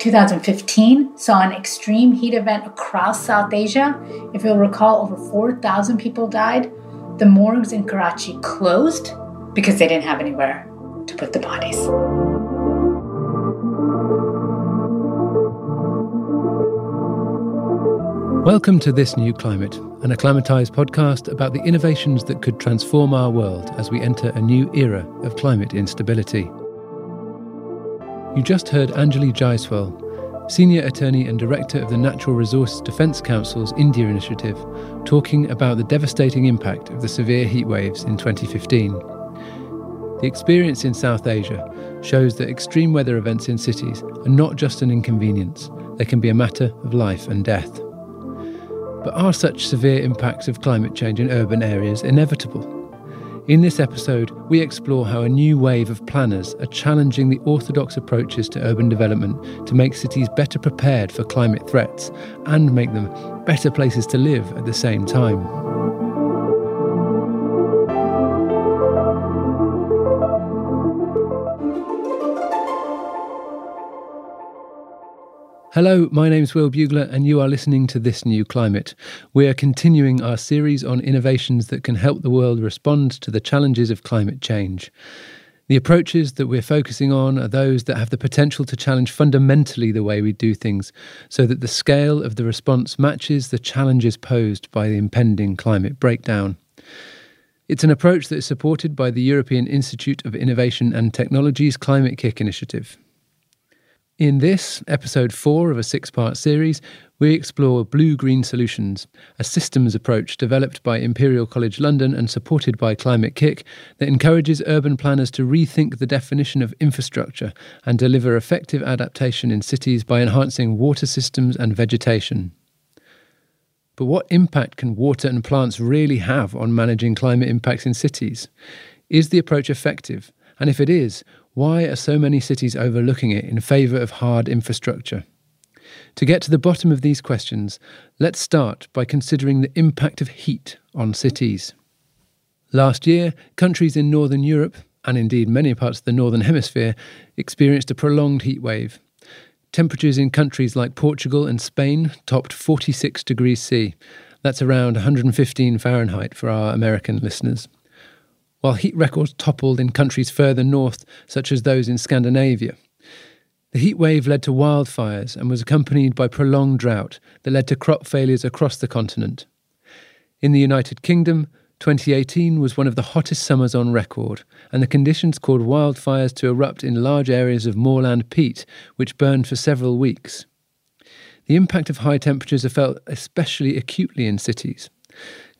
2015 saw an extreme heat event across South Asia. If you'll recall, over 4,000 people died. The morgues in Karachi closed because they didn't have anywhere to put the bodies. Welcome to This New Climate, an Acclimatise podcast about the innovations that could transform our world as we enter a new era of climate instability. You just heard Anjali Jaiswal, Senior Attorney and Director of the Natural Resource Defence Council's India initiative, talking about the devastating impact of the severe heat waves in 2015. The experience in South Asia shows that extreme weather events in cities are not just an inconvenience, they can be a matter of life and death. But are such severe impacts of climate change in urban areas inevitable? In this episode, we explore how a new wave of planners are challenging the orthodox approaches to urban development to make cities better prepared for climate threats and make them better places to live at the same time. Hello, my name's Will Bugler, and you are listening to This New Climate. We are continuing our series on innovations that can help the world respond to the challenges of climate change. The approaches that we're focusing on are those that have the potential to challenge fundamentally the way we do things, so that the scale of the response matches the challenges posed by the impending climate breakdown. It's an approach that is supported by the European Institute of Innovation and Technology's Climate-KIC initiative. In this, episode four of a six part series, we explore Blue Green Solutions, a systems approach developed by Imperial College London and supported by Climate-KIC that encourages urban planners to rethink the definition of infrastructure and deliver effective adaptation in cities by enhancing water systems and vegetation. But what impact can water and plants really have on managing climate impacts in cities? Is the approach effective? And if it is, why are so many cities overlooking it in favour of hard infrastructure? To get to the bottom of these questions, let's start by considering the impact of heat on cities. Last year, countries in Northern Europe, and indeed many parts of the Northern Hemisphere, experienced a prolonged heat wave. Temperatures in countries like Portugal and Spain topped 46 degrees C. That's around 115 Fahrenheit for our American listeners while heat records toppled in countries further north, such as those in Scandinavia. The heat wave led to wildfires and was accompanied by prolonged drought that led to crop failures across the continent. In the United Kingdom, 2018 was one of the hottest summers on record, and the conditions caused wildfires to erupt in large areas of moorland peat, which burned for several weeks. The impact of high temperatures are felt especially acutely in cities.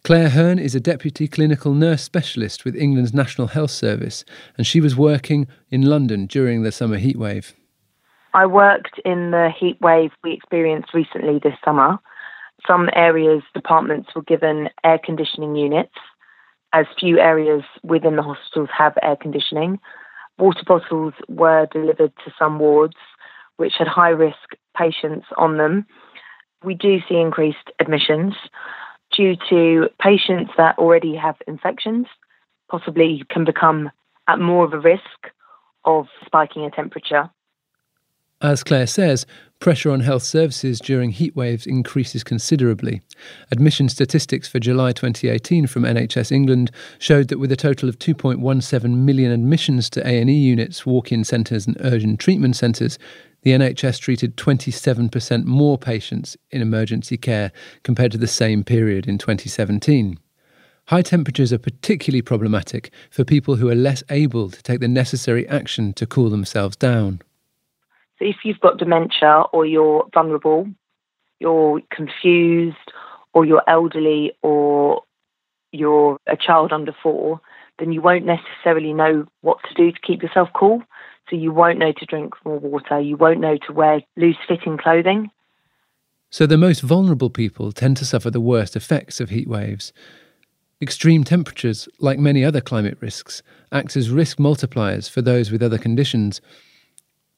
Claire Herne is a deputy clinical nurse specialist with England's National Health Service, and she was working in London during the summer heatwave. I worked in the heatwave we experienced recently this summer. Some areas, departments were given air conditioning units, as few areas within the hospitals have air conditioning. Water bottles were delivered to some wards which had high risk patients on them. We do see increased admissions due to patients that already have infections, possibly can become at more of a risk of spiking a temperature. As Claire says, pressure on health services during heat waves increases considerably. Admission statistics for July 2018 from NHS England showed that with a total of 2.17 million admissions to A&E units, walk-in centres and urgent treatment centres, the NHS treated 27% more patients in emergency care compared to the same period in 2017. High temperatures are particularly problematic for people who are less able to take the necessary action to cool themselves down. So, if you've got dementia or you're vulnerable, you're confused, or you're elderly, or you're a child under four, then you won't necessarily know what to do to keep yourself cool. So you won't know to drink more water, you won't know to wear loose fitting clothing. So the most vulnerable people tend to suffer the worst effects of heat waves. Extreme temperatures, like many other climate risks, act as risk multipliers for those with other conditions.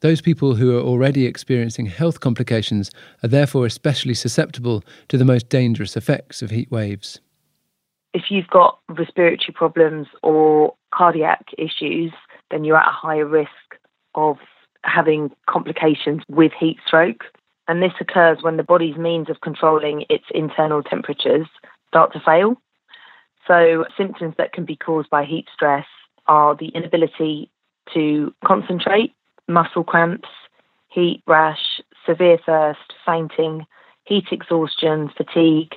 Those people who are already experiencing health complications are therefore especially susceptible to the most dangerous effects of heat waves. If you've got respiratory problems or cardiac issues, then you're at a higher risk of having complications with heat stroke. And this occurs when the body's means of controlling its internal temperatures start to fail. So, symptoms that can be caused by heat stress are the inability to concentrate, muscle cramps, heat rash, severe thirst, fainting, heat exhaustion, fatigue,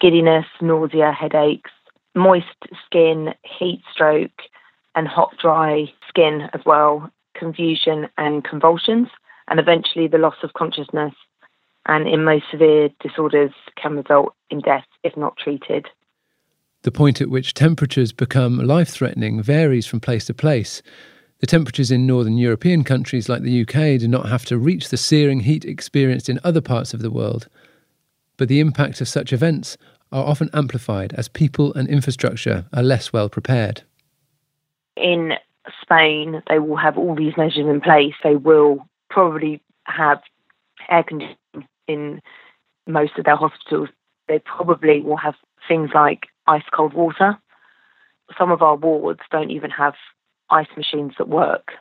giddiness, nausea, headaches, moist skin, heat stroke, and hot, dry skin as well, confusion and convulsions, and eventually the loss of consciousness. And in most severe disorders, can result in death if not treated. The point at which temperatures become life threatening varies from place to place. The temperatures in northern European countries like the UK do not have to reach the searing heat experienced in other parts of the world. But the impact of such events are often amplified as people and infrastructure are less well prepared. In Spain, they will have all these measures in place. They will probably have air conditioning in most of their hospitals. They probably will have things like ice cold water. Some of our wards don't even have ice machines that work.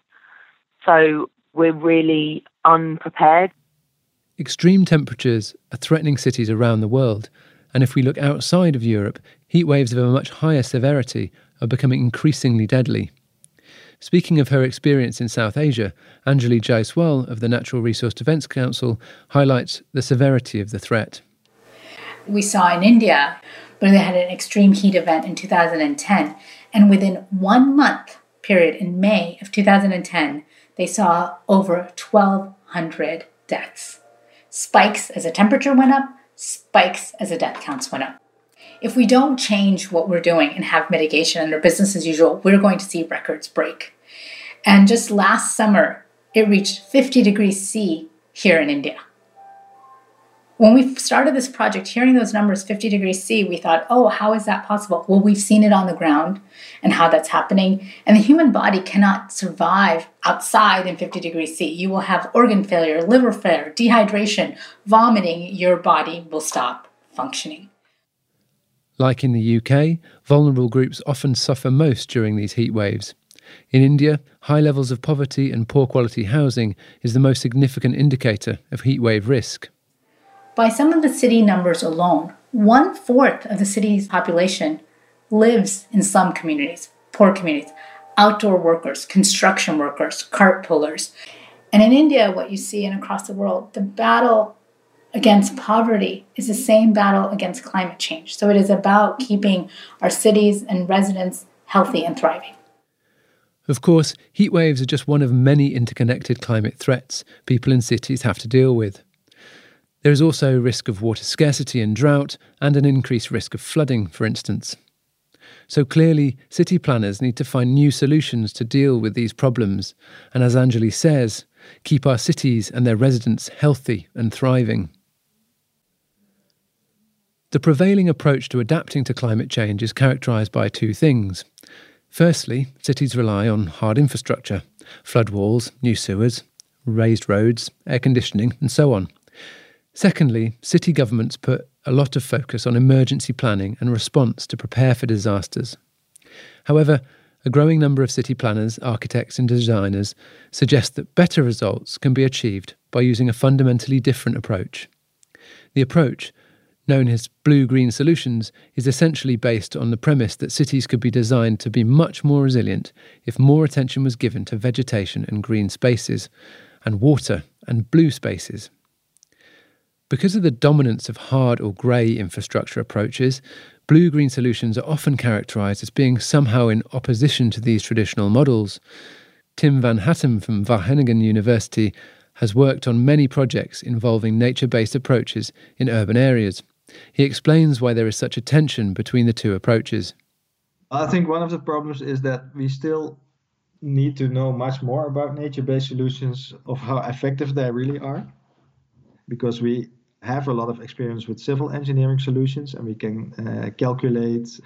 So we're really unprepared. Extreme temperatures are threatening cities around the world. And if we look outside of Europe, heat waves of a much higher severity are becoming increasingly deadly. Speaking of her experience in South Asia, Anjali Jaiswal of the Natural Resource Defence Council highlights the severity of the threat. We saw in India where they had an extreme heat event in 2010, and within one month period in May of 2010, they saw over 1,200 deaths. Spikes as the temperature went up, spikes as the death counts went up. If we don't change what we're doing and have mitigation under business as usual, we're going to see records break. And just last summer, it reached 50 degrees C here in India. When we started this project, hearing those numbers 50 degrees C, we thought, oh, how is that possible? Well, we've seen it on the ground and how that's happening. And the human body cannot survive outside in 50 degrees C. You will have organ failure, liver failure, dehydration, vomiting. Your body will stop functioning. Like in the UK, vulnerable groups often suffer most during these heat waves. In India, high levels of poverty and poor quality housing is the most significant indicator of heatwave risk. By some of the city numbers alone, one fourth of the city's population lives in slum communities, poor communities, outdoor workers, construction workers, cart pullers. And in India, what you see and across the world, the battle against poverty is the same battle against climate change. So it is about keeping our cities and residents healthy and thriving. Of course, heat waves are just one of many interconnected climate threats people in cities have to deal with. There is also risk of water scarcity and drought, and an increased risk of flooding, for instance. So clearly, city planners need to find new solutions to deal with these problems, and as Anjali says, keep our cities and their residents healthy and thriving. The prevailing approach to adapting to climate change is characterised by two things Firstly, cities rely on hard infrastructure flood walls, new sewers, raised roads, air conditioning, and so on. Secondly, city governments put a lot of focus on emergency planning and response to prepare for disasters. However, a growing number of city planners, architects, and designers suggest that better results can be achieved by using a fundamentally different approach. The approach known as blue green solutions, is essentially based on the premise that cities could be designed to be much more resilient if more attention was given to vegetation and green spaces, and water and blue spaces. Because of the dominance of hard or grey infrastructure approaches, blue green solutions are often characterised as being somehow in opposition to these traditional models. Tim Van Hattum from Wageningen University has worked on many projects involving nature based approaches in urban areas. He explains why there is such a tension between the two approaches. I think one of the problems is that we still need to know much more about nature based solutions of how effective they really are because we have a lot of experience with civil engineering solutions and we can uh, calculate,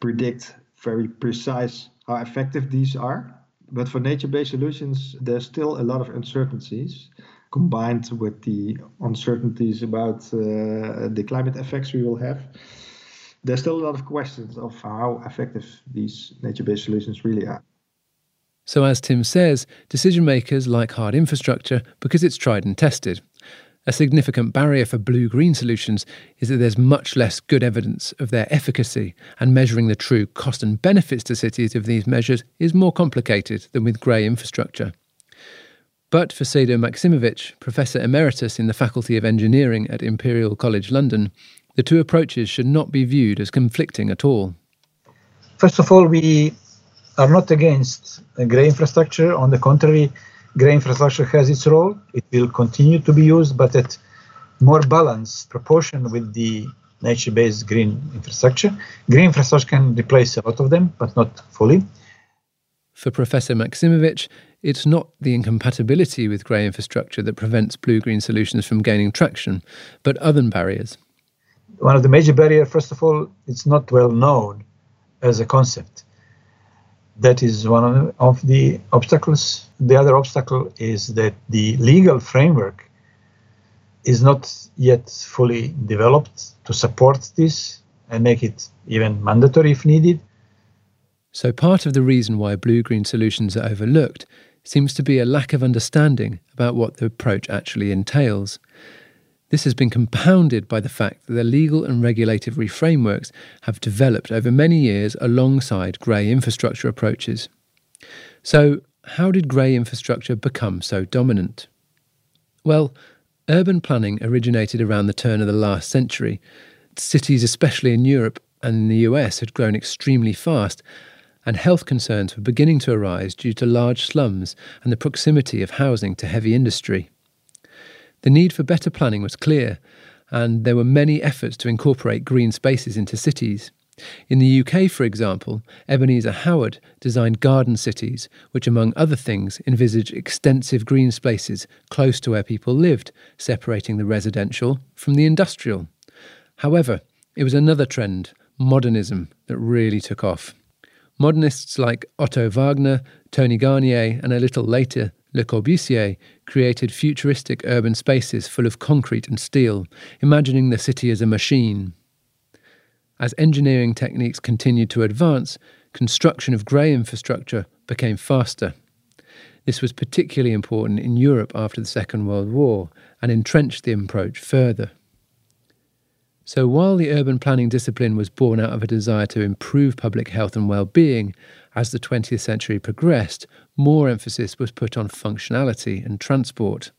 predict very precise how effective these are. But for nature based solutions, there's still a lot of uncertainties combined with the uncertainties about uh, the climate effects we will have, there's still a lot of questions of how effective these nature based solutions really are. So, as Tim says, decision makers like hard infrastructure because it's tried and tested. A significant barrier for blue green solutions is that there's much less good evidence of their efficacy, and measuring the true cost and benefits to cities of these measures is more complicated than with grey infrastructure. But for Cedo Maksimovic, Professor Emeritus in the Faculty of Engineering at Imperial College London, the two approaches should not be viewed as conflicting at all. First of all, we are not against grey infrastructure. On the contrary, grey infrastructure has its role. It will continue to be used, but at more balanced proportion with the nature-based green infrastructure. Green infrastructure can replace a lot of them, but not fully. For Professor Maksimovic, it's not the incompatibility with grey infrastructure that prevents blue green solutions from gaining traction, but other barriers. One of the major barriers, first of all, it's not well known as a concept. That is one of the obstacles. The other obstacle is that the legal framework is not yet fully developed to support this and make it even mandatory if needed. So, part of the reason why blue green solutions are overlooked seems to be a lack of understanding about what the approach actually entails. This has been compounded by the fact that the legal and regulatory frameworks have developed over many years alongside grey infrastructure approaches. So, how did grey infrastructure become so dominant? Well, urban planning originated around the turn of the last century. Cities, especially in Europe and in the US, had grown extremely fast, and health concerns were beginning to arise due to large slums and the proximity of housing to heavy industry. The need for better planning was clear, and there were many efforts to incorporate green spaces into cities. In the UK, for example, Ebenezer Howard designed garden cities, which, among other things, envisage extensive green spaces close to where people lived, separating the residential from the industrial. However, it was another trend, modernism, that really took off. Modernists like Otto Wagner, Tony Garnier, and a little later, Le Corbusier created futuristic urban spaces full of concrete and steel, imagining the city as a machine. As engineering techniques continued to advance, construction of grey infrastructure became faster. This was particularly important in Europe after the Second World War and entrenched the approach further. So, while the urban planning discipline was born out of a desire to improve public health and well being, as the 20th century progressed, more emphasis was put on functionality and transport.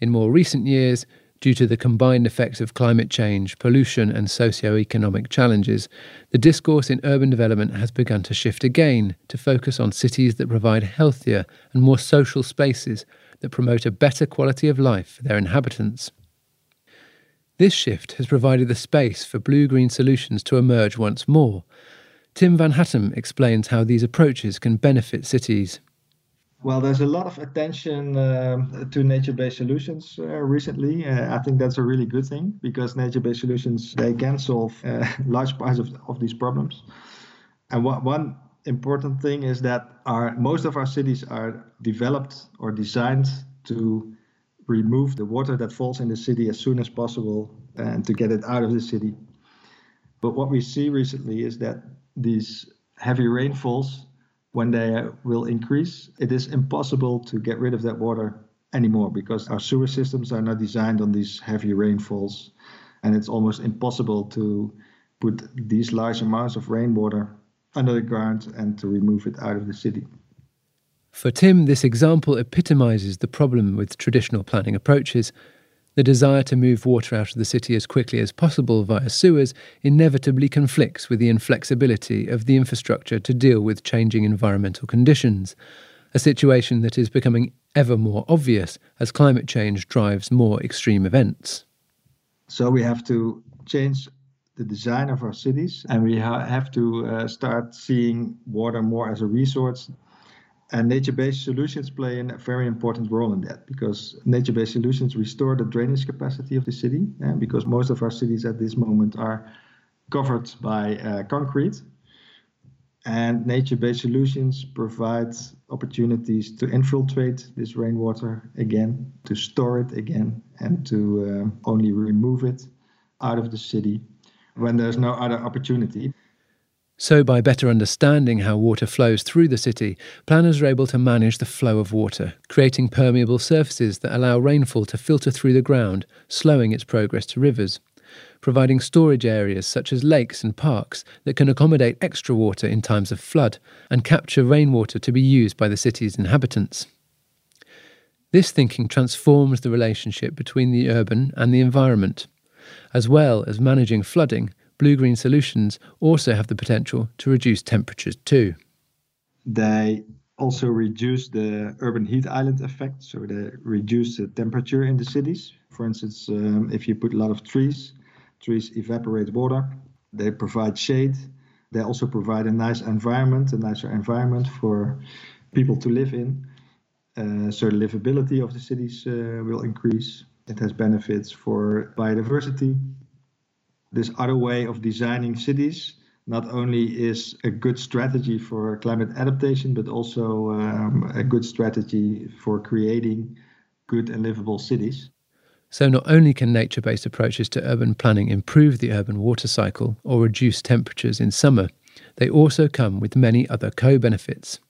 In more recent years, due to the combined effects of climate change, pollution, and socio-economic challenges, the discourse in urban development has begun to shift again to focus on cities that provide healthier and more social spaces that promote a better quality of life for their inhabitants. This shift has provided the space for blue green solutions to emerge once more. Tim van Hattum explains how these approaches can benefit cities. Well, there's a lot of attention uh, to nature-based solutions uh, recently. Uh, I think that's a really good thing because nature-based solutions they can solve uh, large parts of, of these problems. And what, one important thing is that our most of our cities are developed or designed to remove the water that falls in the city as soon as possible and to get it out of the city. But what we see recently is that these heavy rainfalls, when they will increase, it is impossible to get rid of that water anymore because our sewer systems are not designed on these heavy rainfalls. And it's almost impossible to put these large amounts of rainwater under the ground and to remove it out of the city. For Tim, this example epitomizes the problem with traditional planning approaches. The desire to move water out of the city as quickly as possible via sewers inevitably conflicts with the inflexibility of the infrastructure to deal with changing environmental conditions, a situation that is becoming ever more obvious as climate change drives more extreme events. So we have to change the design of our cities and we ha- have to uh, start seeing water more as a resource and nature-based solutions play a very important role in that because nature-based solutions restore the drainage capacity of the city and because most of our cities at this moment are covered by uh, concrete. And nature-based solutions provide opportunities to infiltrate this rainwater again to store it again and to uh, only remove it out of the city when there's no other opportunity So, by better understanding how water flows through the city, planners are able to manage the flow of water, creating permeable surfaces that allow rainfall to filter through the ground, slowing its progress to rivers, providing storage areas such as lakes and parks that can accommodate extra water in times of flood and capture rainwater to be used by the city's inhabitants. This thinking transforms the relationship between the urban and the environment. As well as managing flooding, blue green solutions also have the potential to reduce temperatures too. They also reduce the urban heat island effect, so they reduce the temperature in the cities. For instance, um, if you put a lot of trees, trees evaporate water, they provide shade, they also provide a nice environment, a nicer environment for people to live in. Uh, so the livability of the cities uh, will increase. It has benefits for biodiversity, this other way of designing cities not only is a good strategy for climate adaptation, but also um, a good strategy for creating good and livable cities. So, not only can nature based approaches to urban planning improve the urban water cycle or reduce temperatures in summer, they also come with many other co benefits.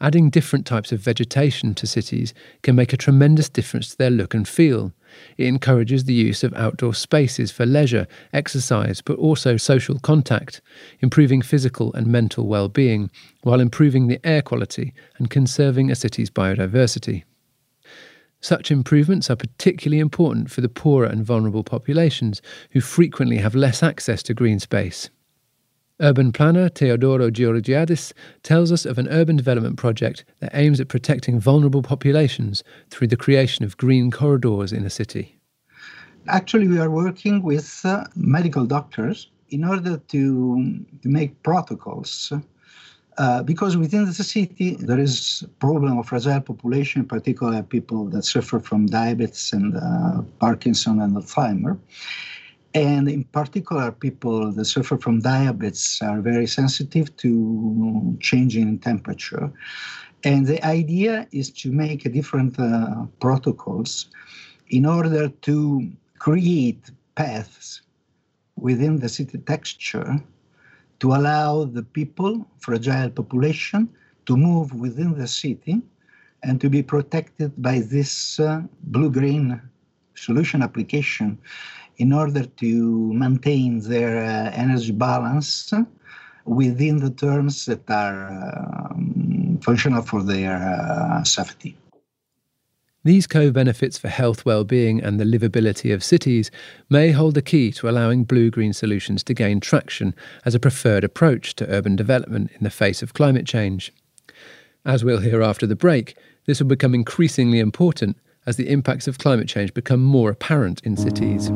Adding different types of vegetation to cities can make a tremendous difference to their look and feel. It encourages the use of outdoor spaces for leisure, exercise, but also social contact, improving physical and mental well being, while improving the air quality and conserving a city's biodiversity. Such improvements are particularly important for the poorer and vulnerable populations who frequently have less access to green space. Urban planner Teodoro Georgiadis tells us of an urban development project that aims at protecting vulnerable populations through the creation of green corridors in a city. Actually, we are working with uh, medical doctors in order to, to make protocols uh, because within the city there is problem of fragile population, particularly people that suffer from diabetes and uh, Parkinson and Alzheimer. And in particular, people that suffer from diabetes are very sensitive to changing in temperature. And the idea is to make different uh, protocols in order to create paths within the city texture to allow the people, fragile population, to move within the city and to be protected by this uh, blue green solution application in order to maintain their uh, energy balance within the terms that are um, functional for their uh, safety. These co benefits for health, well-being, and the livability of cities may hold the key to allowing blue green solutions to gain traction as a preferred approach to urban development in the face of climate change. As we'll hear after the break, this will become increasingly important as the impacts of climate change become more apparent in cities.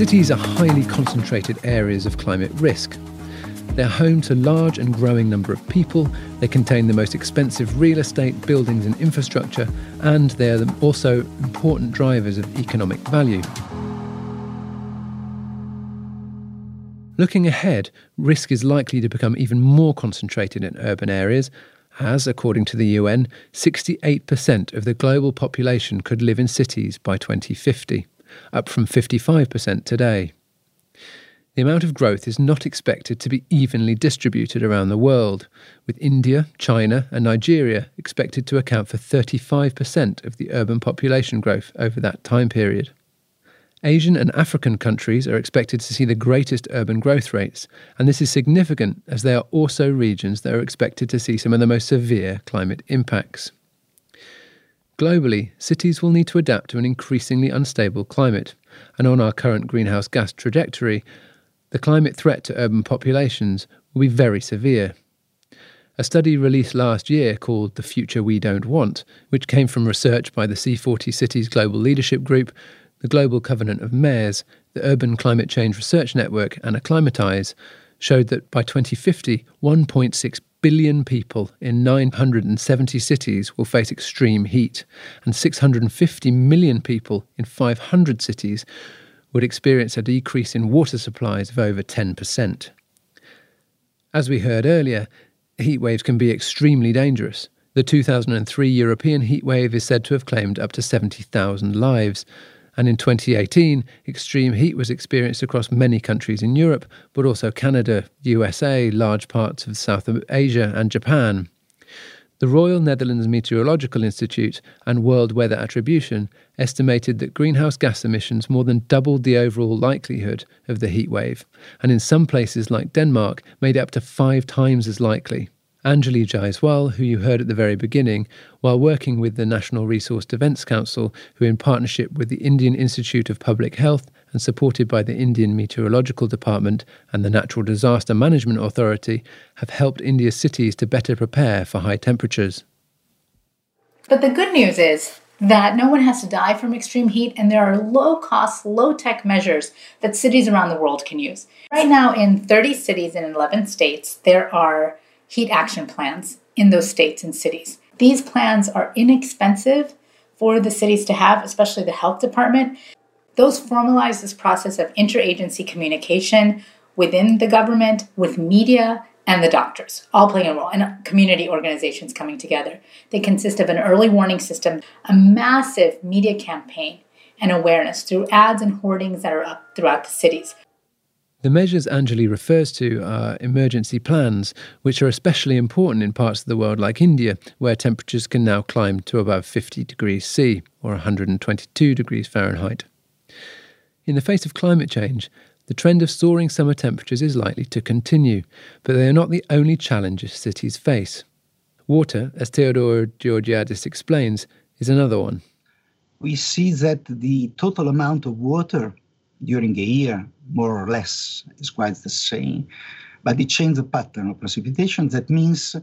Cities are highly concentrated areas of climate risk. They're home to large and growing number of people, they contain the most expensive real estate, buildings and infrastructure, and they're also important drivers of economic value. Looking ahead, risk is likely to become even more concentrated in urban areas, as, according to the UN, 68% of the global population could live in cities by 2050, up from 55% today. The amount of growth is not expected to be evenly distributed around the world, with India, China, and Nigeria expected to account for 35% of the urban population growth over that time period. Asian and African countries are expected to see the greatest urban growth rates, and this is significant as they are also regions that are expected to see some of the most severe climate impacts. Globally, cities will need to adapt to an increasingly unstable climate, and on our current greenhouse gas trajectory, the climate threat to urban populations will be very severe. A study released last year called The Future We Don't Want, which came from research by the C40 Cities Global Leadership Group, the Global Covenant of Mayors, the Urban Climate Change Research Network, and Acclimatise showed that by 2050, 1.6 billion people in 970 cities will face extreme heat, and 650 million people in 500 cities would experience a decrease in water supplies of over 10%. As we heard earlier, heat waves can be extremely dangerous, The 2003 European heatwave is said to have claimed up to 70,000 lives. And in 2018, extreme heat was experienced across many countries in Europe, but also Canada, USA, large parts of South Asia, and Japan. The Royal Netherlands Meteorological Institute and World Weather Attribution estimated that greenhouse gas emissions more than doubled the overall likelihood of the heatwave, and in some places like Denmark, made it up to five times as likely. Anjali Jaiswal, who you heard at the very beginning, while working with the National Resource Defence Council, who, in partnership with the Indian Institute of Public Health and supported by the Indian Meteorological Department and the Natural Disaster Management Authority, have helped India's cities to better prepare for high temperatures. But the good news is that no one has to die from extreme heat, and there are low cost, low tech measures that cities around the world can use. Right now, in 30 cities in 11 states, there are heat action plans in those states and cities. These plans are inexpensive for the cities to have, especially the health department. Those formalize this process of interagency communication within the government, with media, and the doctors, all playing a role, and community organizations coming together. They consist of an early warning system, a massive media campaign, and awareness through ads and hoardings that are up throughout the cities. The measures Anjali refers to are emergency plans, which are especially important in parts of the world like India, where temperatures can now climb to above 50 degrees C or 122 degrees Fahrenheit. In the face of climate change, the trend of soaring summer temperatures is likely to continue, but they are not the only challenges cities face. Water, as Teodoro Georgiadis explains, is another one. We see that the total amount of water during a year, more or less, is quite the same. But it changes the pattern of precipitation. That means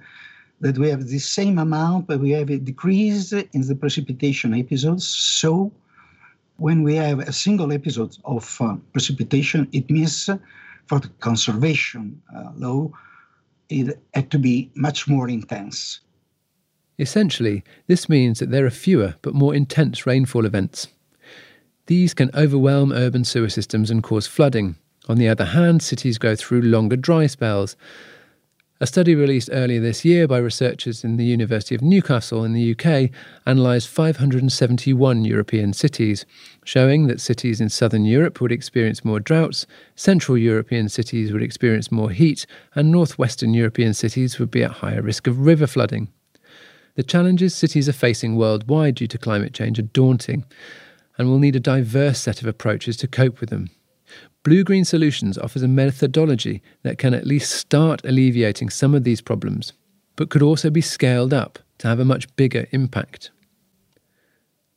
that we have the same amount, but we have a decrease in the precipitation episodes. So when we have a single episode of uh, precipitation, it means for the conservation uh, law, it had to be much more intense. Essentially, this means that there are fewer but more intense rainfall events. These can overwhelm urban sewer systems and cause flooding. On the other hand, cities go through longer dry spells. A study released earlier this year by researchers in the University of Newcastle in the UK analysed 571 European cities, showing that cities in southern Europe would experience more droughts, central European cities would experience more heat, and northwestern European cities would be at higher risk of river flooding. The challenges cities are facing worldwide due to climate change are daunting and will need a diverse set of approaches to cope with them. Blue Green Solutions offers a methodology that can at least start alleviating some of these problems, but could also be scaled up to have a much bigger impact.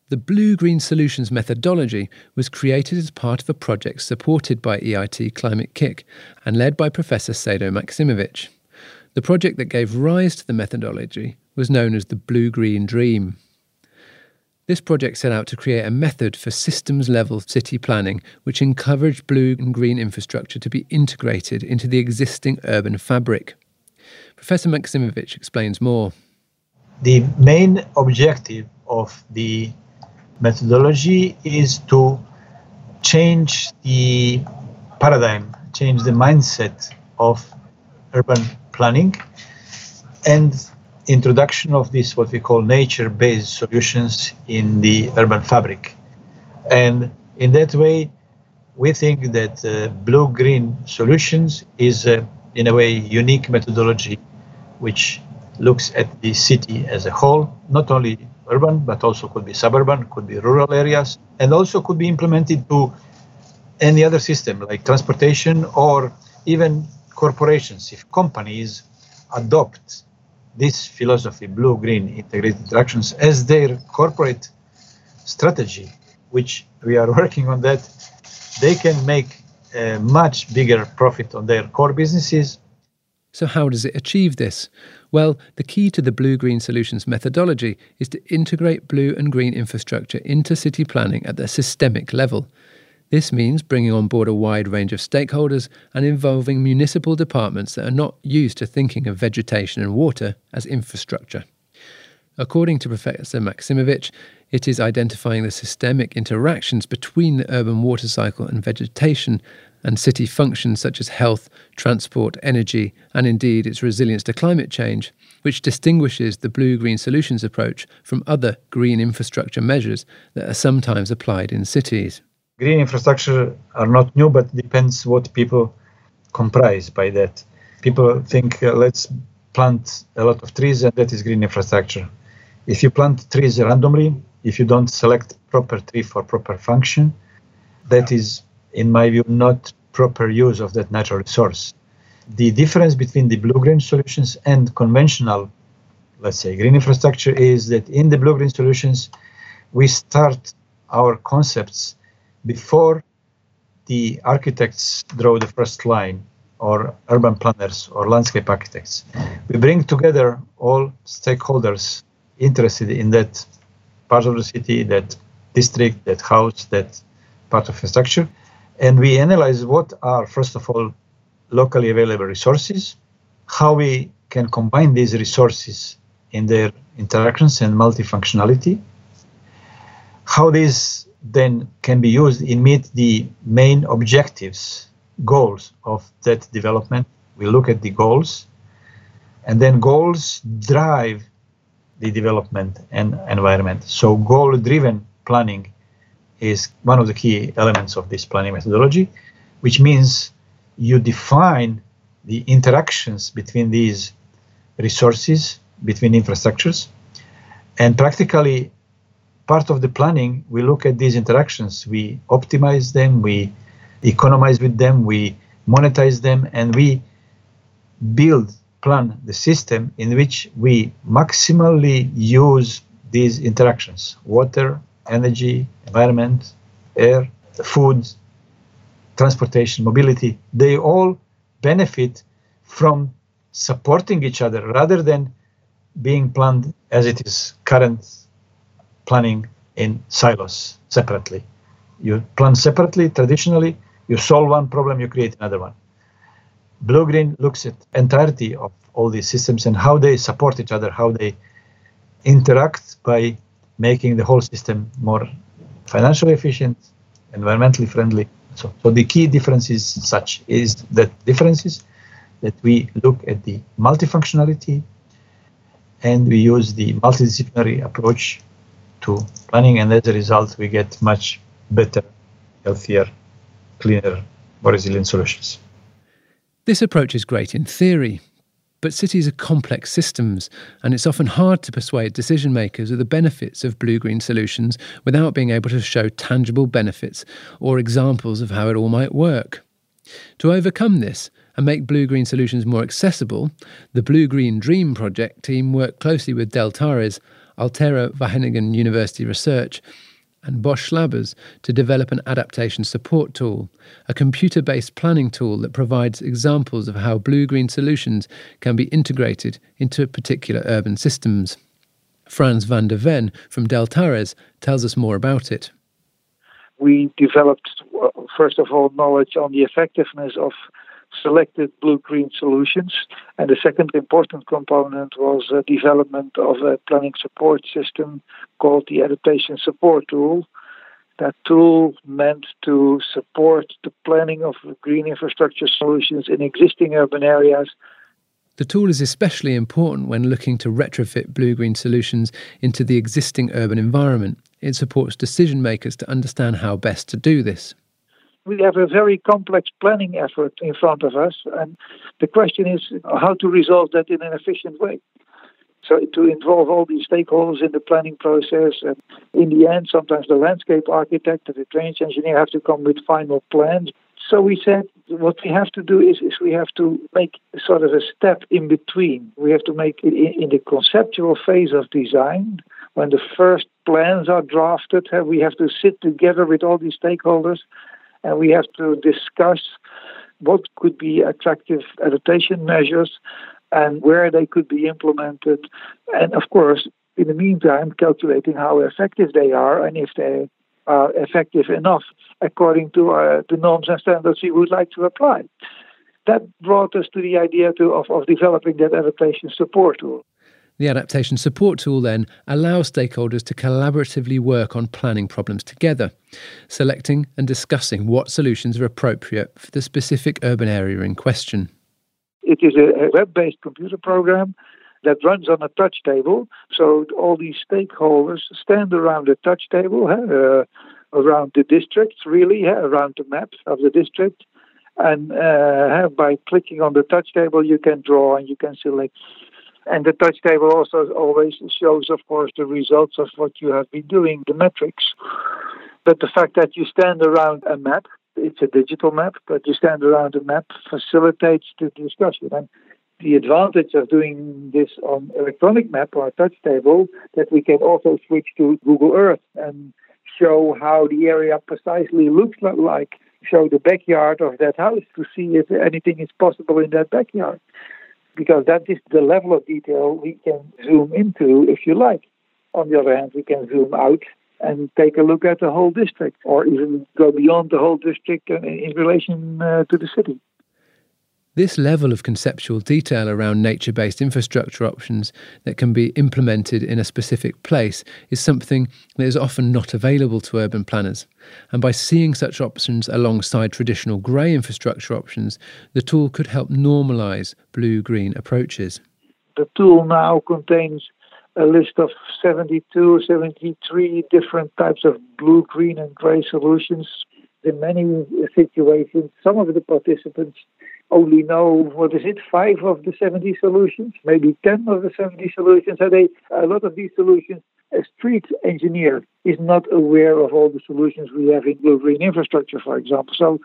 The Blue Green Solutions methodology was created as part of a project supported by EIT Climate-KIC and led by Professor Cedo Maksimovic. The project that gave rise to the methodology was known as the Blue Green Dream. This project set out to create a method for systems level city planning which encouraged blue and green infrastructure to be integrated into the existing urban fabric. Professor Maksimovic explains more. The main objective of the methodology is to change the paradigm, change the mindset of urban planning and introduction of this what we call nature-based solutions in the urban fabric. And in that way we think that uh, blue-green solutions is uh, in a way unique methodology which looks at the city as a whole not only urban but also could be suburban could be rural areas and also could be implemented to any other system like transportation or even corporations. If companies adopt this philosophy, blue green integrated interactions, as their corporate strategy, which we are working on that, they can make a much bigger profit on their core businesses. So, how does it achieve this? Well, the key to the blue green solutions methodology is to integrate blue and green infrastructure into city planning at the systemic level. This means bringing on board a wide range of stakeholders and involving municipal departments that are not used to thinking of vegetation and water as infrastructure. According to Professor Maksimovic, it is identifying the systemic interactions between the urban water cycle and vegetation and city functions such as health, transport, energy, and indeed its resilience to climate change, which distinguishes the blue green solutions approach from other green infrastructure measures that are sometimes applied in cities. Green infrastructure are not new, but depends what people comprise by that. People think uh, let's plant a lot of trees and that is green infrastructure. If you plant trees randomly, if you don't select proper tree for proper function, that is in my view, not proper use of that natural resource. The difference between the blue-green solutions and conventional, let's say, green infrastructure is that in the blue-green solutions, we start our concepts before the architects draw the first line or urban planners or landscape architects. We bring together all stakeholders interested in that part of the city, that district, that house, that part of the structure, and we analyze what are, first of all, locally available resources, how we can combine these resources in their interactions and multifunctionality, how these then can be used in meet the main objectives, goals of that development. We look at the goals, and then goals drive the development and environment. So goal-driven planning is one of the key elements of this planning methodology, which means you define the interactions between these resources, between infrastructures, and practically part of the planning, we look at these interactions, we optimize them, we economize with them, we monetize them, and we build, plan the system in which we maximally use these interactions water, energy, environment, air, food, transportation, mobility, they all benefit from supporting each other rather than being planned as it is current planning in silos separately. You plan separately traditionally, you solve one problem, you create another one. Blue Green looks at entirety of all these systems and how they support each other, how they interact by making the whole system more financially efficient, environmentally friendly. So, so the key difference is such is that differences that we look at the multifunctionality and we use the multidisciplinary approach to planning and as a result we get much better, healthier, cleaner, more resilient solutions. This approach is great in theory, but cities are complex systems, and it's often hard to persuade decision makers of the benefits of blue green solutions without being able to show tangible benefits or examples of how it all might work. To overcome this and make blue green solutions more accessible, the Blue Green Dream project team worked closely with Deltares, Alterra Wageningen University Research, and Bosch Slabbers to develop an adaptation support tool, a computer based planning tool that provides examples of how blue green solutions can be integrated into particular urban systems. Frans van de Ven from Deltares tells us more about it. We developed, first of all, knowledge on the effectiveness of selected blue-green solutions. And the second important component was the development of a planning support system called the Adaptation Support Tool. That tool meant to support the planning of green infrastructure solutions in existing urban areas the tool is especially important when looking to retrofit blue green solutions into the existing urban environment. It supports decision makers to understand how best to do this we have a very complex planning effort in front of us, and the question is how to resolve that in an efficient way. So to involve all these stakeholders in the planning process, and in the end, sometimes the landscape architect and the drainage engineer have to come with final plans. So we said what we have to do is, is we have to make sort of a step in between. We have to make it in, in the conceptual phase of design. When the first plans are drafted, eh, we have to sit together with all these stakeholders and we have to discuss what could be attractive adaptation measures and where they could be implemented. And of course, in the meantime, calculating how effective they are and if they are effective enough according to uh, the norms and standards we would like to apply. That brought us to the idea to, of, of developing that adaptation support tool. The adaptation support tool then allows stakeholders to collaboratively work on planning problems together, selecting and discussing what solutions are appropriate for the specific urban area in question. It is a web based computer program that runs on a touch table. So all these stakeholders stand around a touch table, uh, around the districts, really, uh, around the map of the district. And uh, by clicking on the touch table, you can draw and you can select and the touch table also always shows, of course, the results of what you have been doing, the metrics. But the fact that you stand around a map, it's a digital map, but you stand around a map facilitates the discussion. And the advantage of doing this on electronic map or touch table that we can also switch to Google Earth and show how the area precisely looks like, show the backyard of that house to see if anything is possible in that backyard because that is the level of detail we can zoom into if you like. On the other hand, we can zoom out and take a look at the whole district or even go beyond the whole district in relation uh, to the city. This level of conceptual detail around nature based infrastructure options that can be implemented in a specific place is something that is often not available to urban planners. And by seeing such options alongside traditional grey infrastructure options, the tool could help normalise blue green approaches. The tool now contains a list of 72, 73 different types of blue, green, and grey solutions. In many situations, some of the participants only know what is it five of the 70 solutions maybe 10 of the 70 solutions. And they a lot of these solutions a street engineer is not aware of all the solutions we have in blue green infrastructure for example. So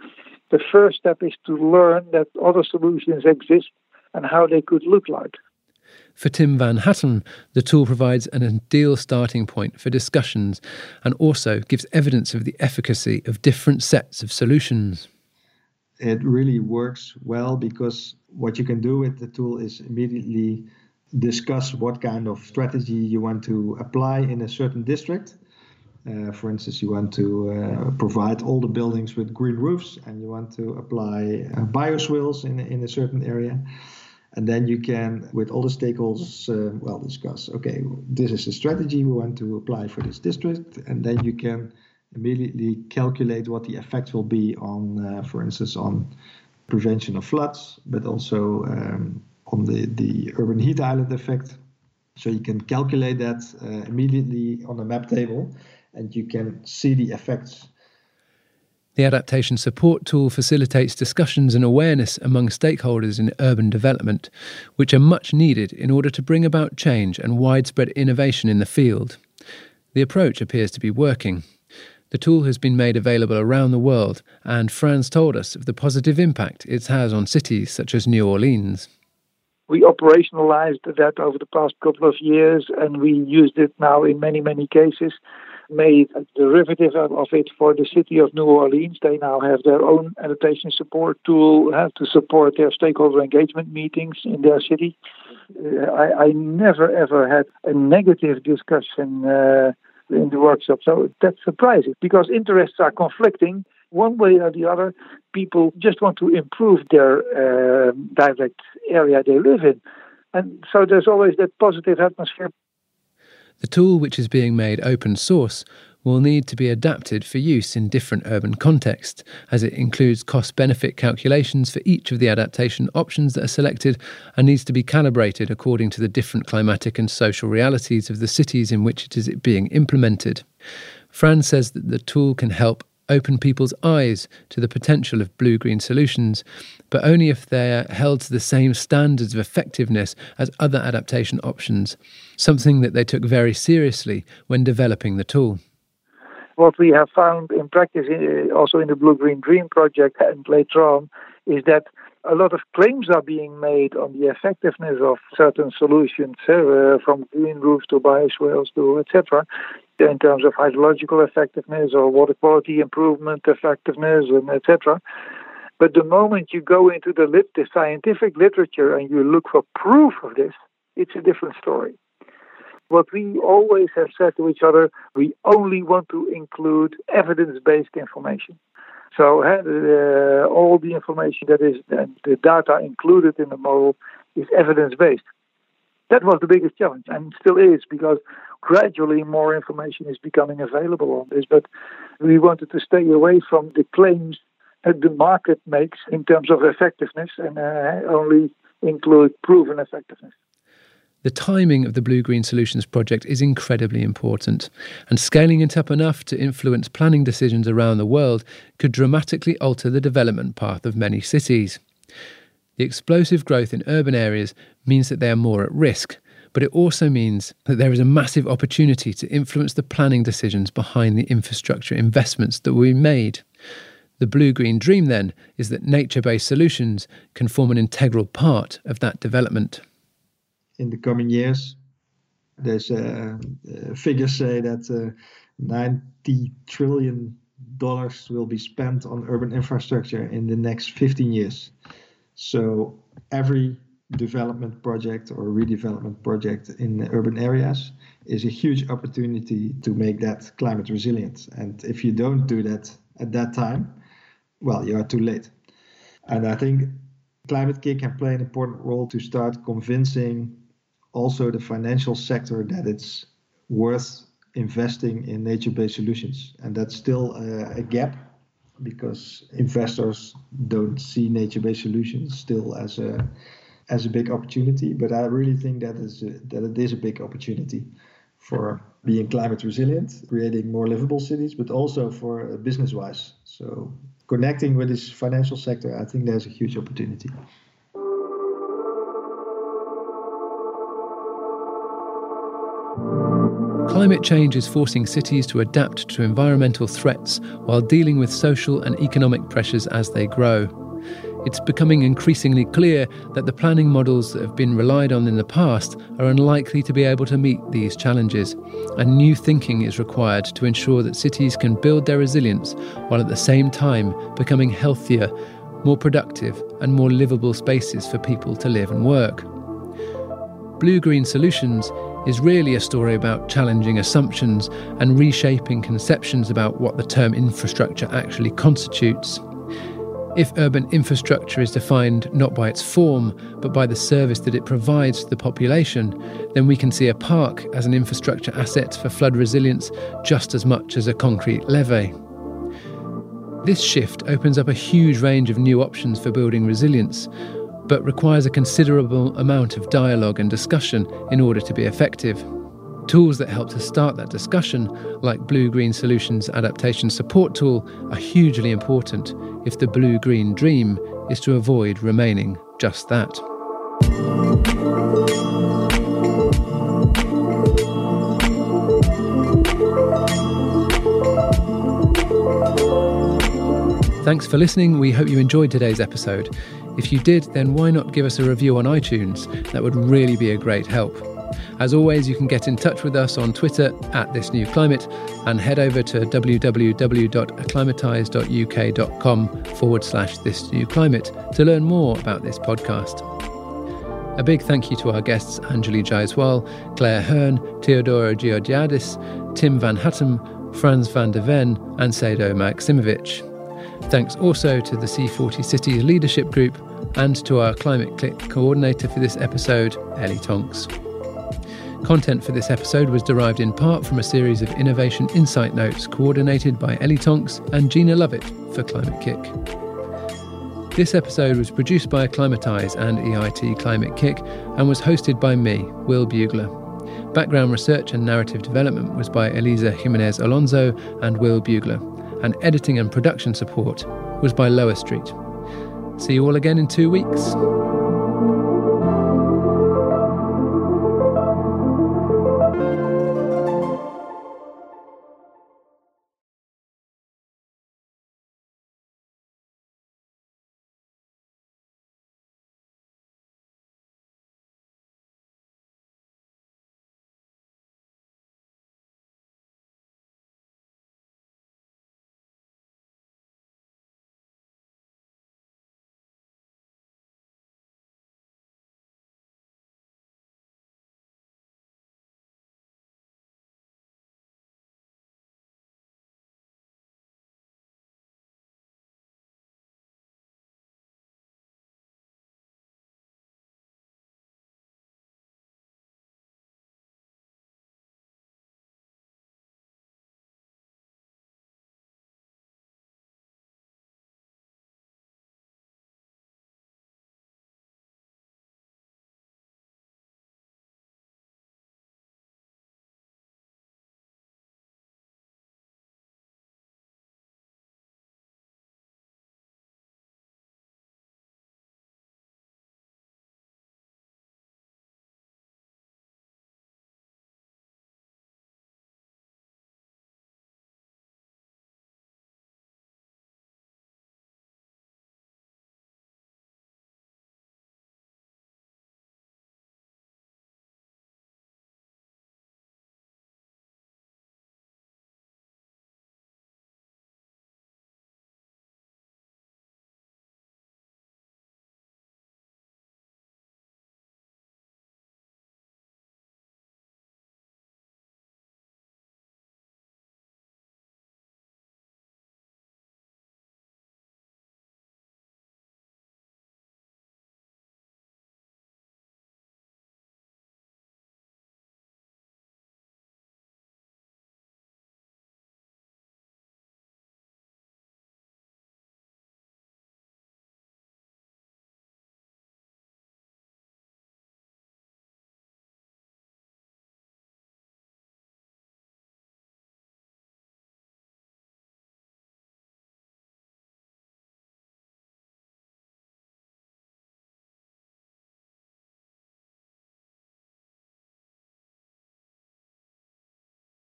the first step is to learn that other solutions exist and how they could look like. For Tim Van Hattum, the tool provides an ideal starting point for discussions and also gives evidence of the efficacy of different sets of solutions it really works well because what you can do with the tool is immediately discuss what kind of strategy you want to apply in a certain district. Uh, for instance, you want to uh, provide all the buildings with green roofs and you want to apply uh, bioswales in, in a certain area. And then you can, with all the stakeholders, uh, well, discuss okay, this is the strategy we want to apply for this district. And then you can immediately calculate what the effect will be on, uh, for instance, on prevention of floods, but also um, on the, the urban heat island effect. So you can calculate that uh, immediately on a map table and you can see the effects. The adaptation support tool facilitates discussions and awareness among stakeholders in urban development, which are much needed in order to bring about change and widespread innovation in the field. The approach appears to be working. The tool has been made available around the world, and Frans told us of the positive impact it has on cities such as New Orleans. We operationalized that over the past couple of years, and we used it now in many, many cases. Made a derivative of it for the city of New Orleans. They now have their own adaptation support tool have to support their stakeholder engagement meetings in their city. Uh, I, I, never ever had a negative discussion uh, in the workshop. So that's surprising because interests are conflicting one way or the other. People just want to improve their uh, direct area they live in. And so there's always that positive atmosphere. The tool, which is being made open source, will need to be adapted for use in different urban contexts, as it includes cost benefit calculations for each of the adaptation options that are selected and needs to be calibrated according to the different climatic and social realities of the cities in which it is being implemented. Frans says that the tool can help open people's eyes to the potential of blue green solutions, but only if they are held to the same standards of effectiveness as other adaptation options, something that they took very seriously when developing the tool what we have found in practice, uh, also in the Blue Green Dream project and later on, is that a lot of claims are being made on the effectiveness of certain solutions, uh, from green roofs to bioswales to etc., in terms of hydrological effectiveness or water quality improvement effectiveness and etc. But the moment you go into the, lit- the scientific literature and you look for proof of this, it's a different story what we always have said to each other, we only want to include evidence based information. So uh, all the information that is the data included in the model is evidence based. That was the biggest challenge and still is because gradually more information is becoming available on this. But we wanted to stay away from the claims that the market makes in terms of effectiveness and uh, only include proven effectiveness. The timing of the Blue Green Solutions project is incredibly important, and scaling it up enough to influence planning decisions around the world could dramatically alter the development path of many cities. The explosive growth in urban areas means that they are more at risk, but it also means that there is a massive opportunity to influence the planning decisions behind the infrastructure investments that we made. The blue green dream, then, is that nature based solutions can form an integral part of that development in the coming years. There's uh, uh, figures say that uh, 90 trillion dollars will be spent on urban infrastructure in the next 15 years. So every development project or redevelopment project in urban areas is a huge opportunity to make that climate resilient. And if you don't do that at that time, well, you are too late. And I think Climate-KIC can play an important role to start convincing also the financial sector that it's worth investing in nature-based solutions, and that's still a, a gap because investors don't see nature-based solutions still as a as a big opportunity. But I really think that is a, that it is a big opportunity for being climate resilient, creating more livable cities, but also for business-wise. So connecting with this financial sector, I think there's a huge opportunity. Climate change is forcing cities to adapt to environmental threats while dealing with social and economic pressures as they grow. It's becoming increasingly clear that the planning models that have been relied on in the past are unlikely to be able to meet these challenges, and new thinking is required to ensure that cities can build their resilience while at the same time becoming healthier, more productive, and more livable spaces for people to live and work. Blue Green Solutions is really a story about challenging assumptions and reshaping conceptions about what the term infrastructure actually constitutes. If urban infrastructure is defined not by its form, but by the service that it provides to the population, then we can see a park as an infrastructure asset for flood resilience just as much as a concrete levee. This shift opens up a huge range of new options for building resilience, but requires a considerable amount of dialogue and discussion in order to be effective. Tools that help to start that discussion, like Blue Green Solutions Adaptation Support Tool, are hugely important if the blue green dream is to avoid remaining just that. Thanks for listening. We hope you enjoyed today's episode. If you did, then why not give us a review on iTunes? That would really be a great help. As always, you can get in touch with us on Twitter at This New Climate and head over to www.acclimatise.uk.com forward slash This New Climate to learn more about this podcast. A big thank you to our guests Anjali Jaiswal, Claire Herne, Teodoro Georgiadis, Tim Van Hattum, Frans van de Ven, and Cedo Maksimovic. Thanks also to the C40 Cities Leadership Group and to our Climate-KIC coordinator for this episode, Ellie Tonks. Content for this episode was derived in part from a series of innovation insight notes coordinated by Ellie Tonks and Gina Lovett for Climate-KIC. This episode was produced by Acclimatise and EIT Climate-KIC and was hosted by me, Will Bugler. Background research and narrative development was by Elisa Jimenez Alonso and Will Bugler and editing and production support was by Lower Street. See you all again in two weeks.